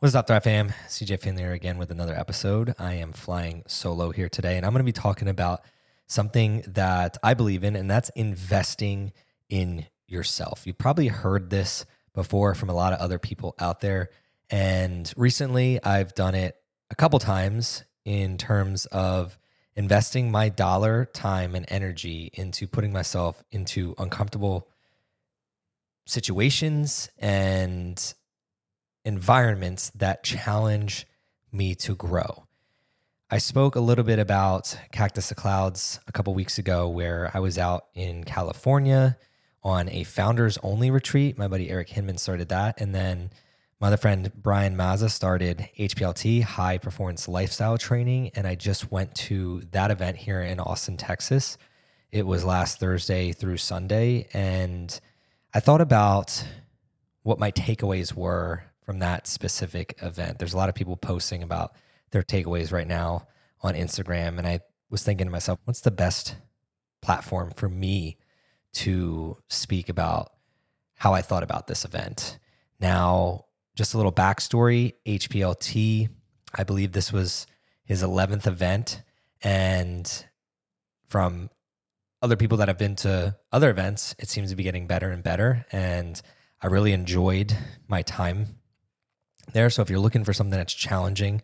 What's up, Thrive fam? CJ Finley here again with another episode. I am flying solo here today, and I'm going to be talking about something that I believe in, and that's investing in yourself. You've probably heard this before from a lot of other people out there. And recently, I've done it a couple times in terms of investing my dollar, time, and energy into putting myself into uncomfortable situations and environments that challenge me to grow. I spoke a little bit about Cactus to Clouds a couple weeks ago, where I was out in California on a founders only retreat. My buddy Eric Hinman started that. And then my other friend Brian Mazza started HPLT, High Performance Lifestyle Training. And I just went to that event here in Austin, Texas. It was last Thursday through Sunday. And I thought about what my takeaways were from that specific event. There's a lot of people posting about their takeaways right now on Instagram. And I was thinking to myself, what's the best platform for me to speak about how I thought about this event? Now, just a little backstory HPLT, I believe this was his 11th event. And from other people that have been to other events, it seems to be getting better and better. And I really enjoyed my time there. So if you're looking for something that's challenging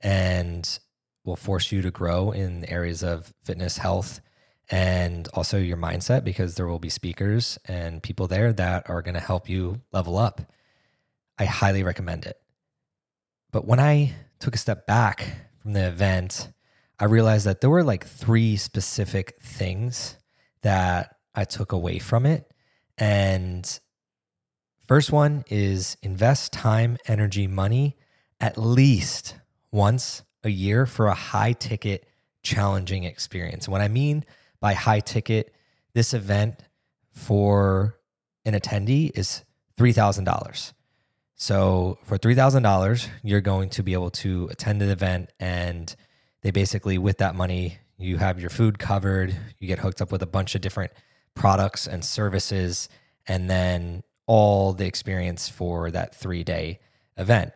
and will force you to grow in areas of fitness, health, and also your mindset, because there will be speakers and people there that are going to help you level up, I highly recommend it. But when I took a step back from the event, I realized that there were like three specific things that I took away from it. And First one is invest time, energy, money at least once a year for a high ticket, challenging experience. What I mean by high ticket, this event for an attendee is $3,000. So for $3,000, you're going to be able to attend the event and they basically with that money, you have your food covered, you get hooked up with a bunch of different products and services and then all the experience for that three day event.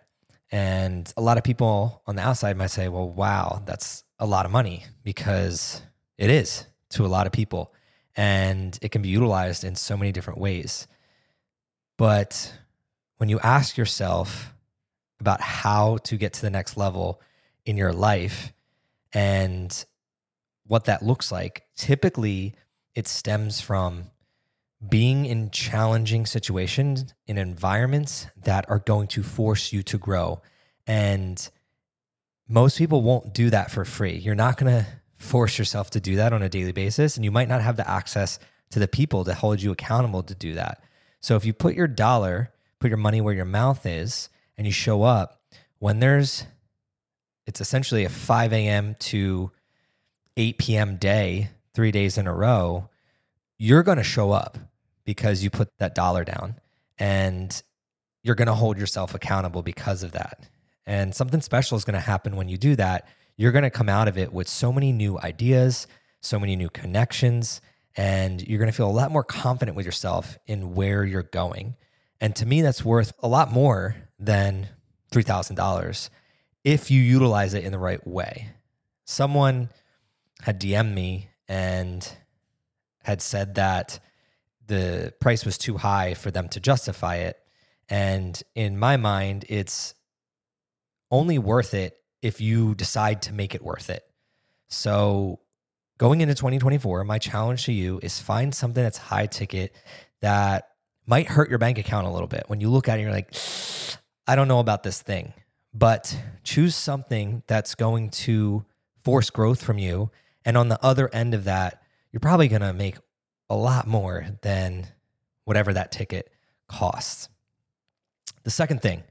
And a lot of people on the outside might say, well, wow, that's a lot of money because it is to a lot of people. And it can be utilized in so many different ways. But when you ask yourself about how to get to the next level in your life and what that looks like, typically it stems from being in challenging situations in environments that are going to force you to grow. And most people won't do that for free. You're not going to force yourself to do that on a daily basis. And you might not have the access to the people to hold you accountable to do that. So if you put your dollar, put your money where your mouth is, and you show up when there's, it's essentially a 5 a.m. to 8 p.m. day, three days in a row, you're going to show up because you put that dollar down and you're going to hold yourself accountable because of that. And something special is going to happen when you do that. You're going to come out of it with so many new ideas, so many new connections, and you're going to feel a lot more confident with yourself in where you're going. And to me, that's worth a lot more than $3,000 if you utilize it in the right way. Someone had DM'd me and had said that the price was too high for them to justify it. And in my mind, it's only worth it if you decide to make it worth it. So, going into 2024, my challenge to you is find something that's high ticket that might hurt your bank account a little bit. When you look at it, you're like, I don't know about this thing, but choose something that's going to force growth from you. And on the other end of that, you're probably going to make a lot more than whatever that ticket costs. The second thing,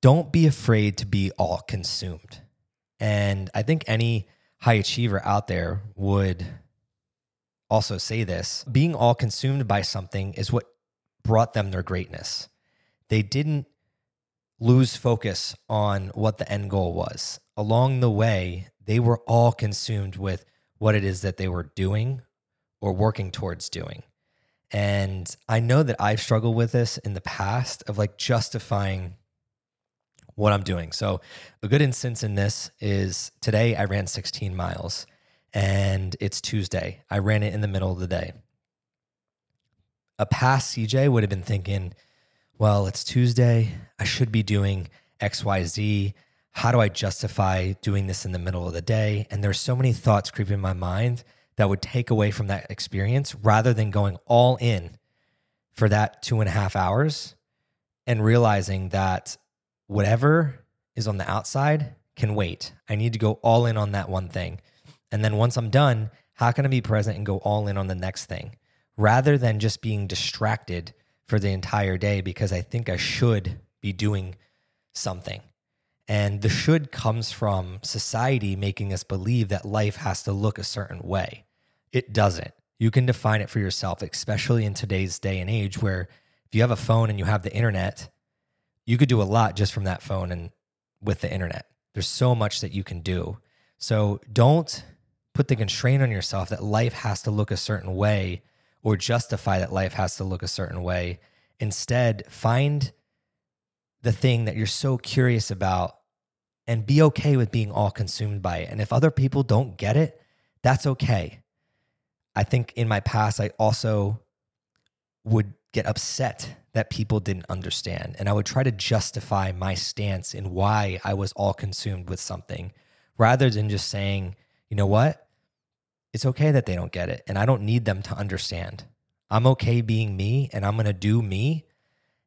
don't be afraid to be all consumed. And I think any high achiever out there would also say this being all consumed by something is what brought them their greatness. They didn't lose focus on what the end goal was. Along the way, they were all consumed with what it is that they were doing or working towards doing. And I know that I've struggled with this in the past of like justifying what I'm doing. So, a good instance in this is today I ran 16 miles and it's Tuesday. I ran it in the middle of the day. A past CJ would have been thinking, well, it's Tuesday. I should be doing XYZ. How do I justify doing this in the middle of the day? And there's so many thoughts creeping in my mind that would take away from that experience rather than going all in for that two and a half hours and realizing that whatever is on the outside can wait. I need to go all in on that one thing. And then once I'm done, how can I be present and go all in on the next thing rather than just being distracted for the entire day because I think I should be doing something. And the should comes from society making us believe that life has to look a certain way. It doesn't. You can define it for yourself, especially in today's day and age where if you have a phone and you have the internet, you could do a lot just from that phone and with the internet. There's so much that you can do. So don't put the constraint on yourself that life has to look a certain way or justify that life has to look a certain way. Instead, find the thing that you're so curious about and be okay with being all consumed by it. And if other people don't get it, that's okay. I think in my past, I also would get upset that people didn't understand. And I would try to justify my stance and why I was all consumed with something rather than just saying, you know what? It's okay that they don't get it. And I don't need them to understand. I'm okay being me and I'm going to do me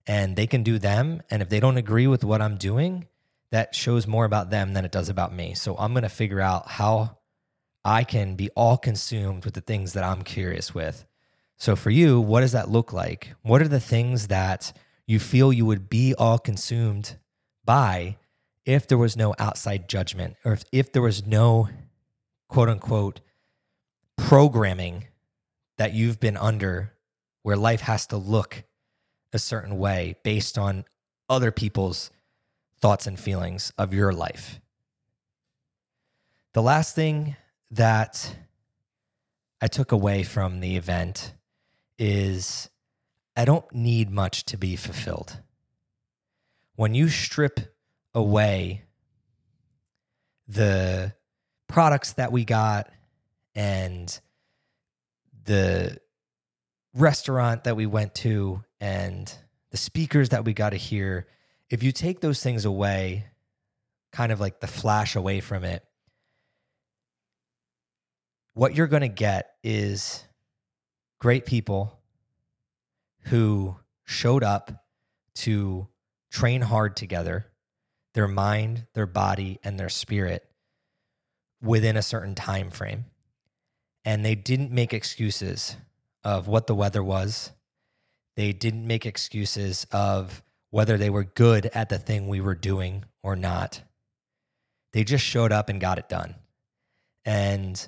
and they can do them. And if they don't agree with what I'm doing, that shows more about them than it does about me. So I'm going to figure out how I can be all consumed with the things that I'm curious with. So for you, what does that look like? What are the things that you feel you would be all consumed by if there was no outside judgment or if, if there was no quote unquote programming that you've been under where life has to look a certain way based on other people's thoughts and feelings of your life. The last thing that I took away from the event is I don't need much to be fulfilled. When you strip away the products that we got and the restaurant that we went to and the speakers that we got to hear, if you take those things away, kind of like the flash away from it, what you're going to get is great people who showed up to train hard together, their mind, their body, and their spirit within a certain time frame. And they didn't make excuses of what the weather was. They didn't make excuses of whether they were good at the thing we were doing or not. They just showed up and got it done. And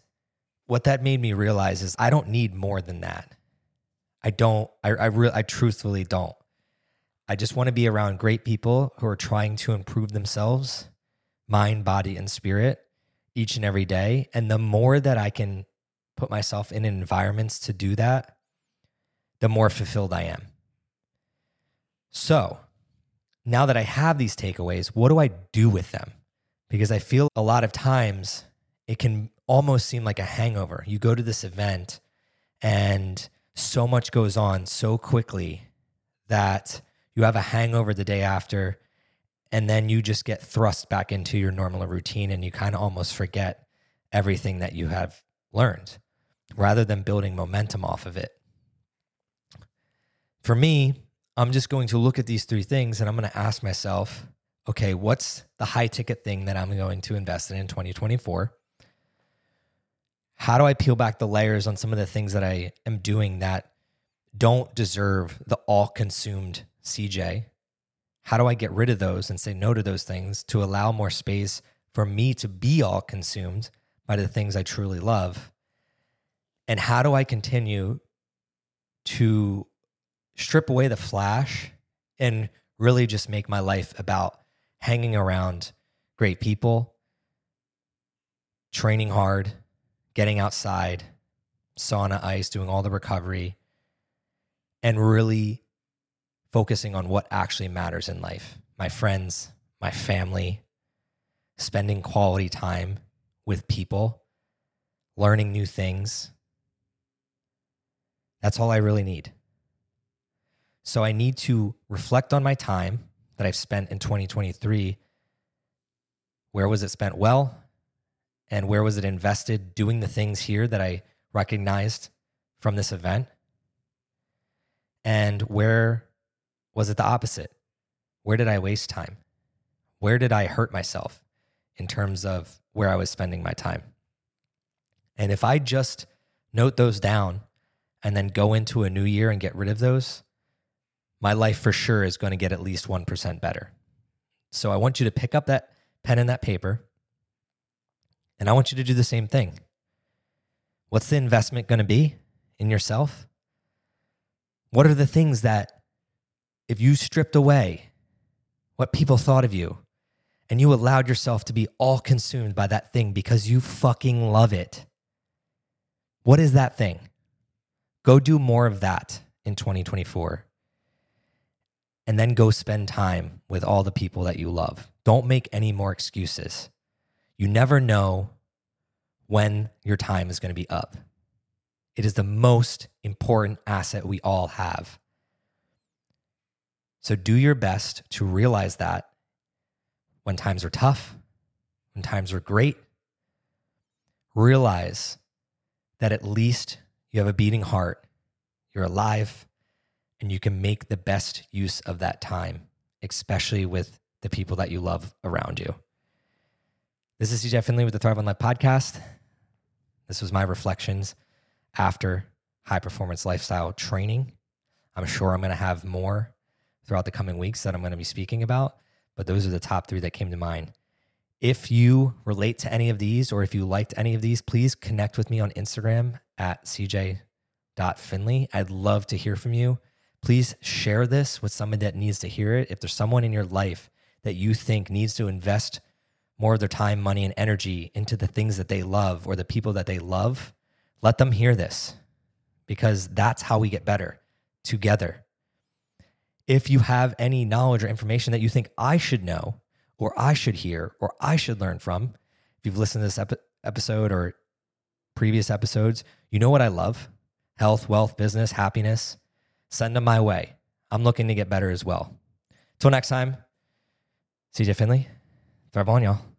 what that made me realize is I don't need more than that. I don't, I, I, re- I truthfully don't. I just want to be around great people who are trying to improve themselves, mind, body, and spirit each and every day. And the more that I can put myself in environments to do that, the more fulfilled I am. So now that I have these takeaways, what do I do with them? Because I feel a lot of times it can almost seem like a hangover. You go to this event and so much goes on so quickly that you have a hangover the day after and then you just get thrust back into your normal routine and you kind of almost forget everything that you have learned rather than building momentum off of it. For me, I'm just going to look at these three things and I'm going to ask myself, okay, what's the high ticket thing that I'm going to invest in in 2024? How do I peel back the layers on some of the things that I am doing that don't deserve the all consumed CJ? How do I get rid of those and say no to those things to allow more space for me to be all consumed by the things I truly love? And how do I continue to strip away the flash and really just make my life about hanging around great people, training hard, getting outside, sauna, ice, doing all the recovery, and really focusing on what actually matters in life my friends, my family, spending quality time with people, learning new things. That's all I really need. So I need to reflect on my time that I've spent in 2023. Where was it spent well? And where was it invested doing the things here that I recognized from this event? And where was it the opposite? Where did I waste time? Where did I hurt myself in terms of where I was spending my time? And if I just note those down and then go into a new year and get rid of those, my life for sure is going to get at least 1% better. So I want you to pick up that pen and that paper, and I want you to do the same thing. What's the investment going to be in yourself? What are the things that, if you stripped away what people thought of you and you allowed yourself to be all consumed by that thing because you fucking love it, what is that thing? Go do more of that in 2024 and then go spend time with all the people that you love. Don't make any more excuses. You never know when your time is going to be up. It is the most important asset we all have. So do your best to realize that when times are tough, when times are great, realize that at least you have a beating heart, you're alive, and you can make the best use of that time, especially with the people that you love around you. This is CJ Finley with the Thrive on Life podcast. This was my reflections after high performance lifestyle training. I'm sure I'm going to have more throughout the coming weeks that I'm going to be speaking about, but those are the top three that came to mind. If you relate to any of these or if you liked any of these, please connect with me on Instagram at cj.finley. I'd love to hear from you. Please share this with someone that needs to hear it. If there's someone in your life that you think needs to invest more of their time, money, and energy into the things that they love or the people that they love, let them hear this because that's how we get better together. If you have any knowledge or information that you think I should know, or I should hear, or I should learn from, if you've listened to this episode or previous episodes, you know what I love health, wealth, business, happiness send them my way. I'm looking to get better as well. Till next time, CJ Finley, thrive on, y'all.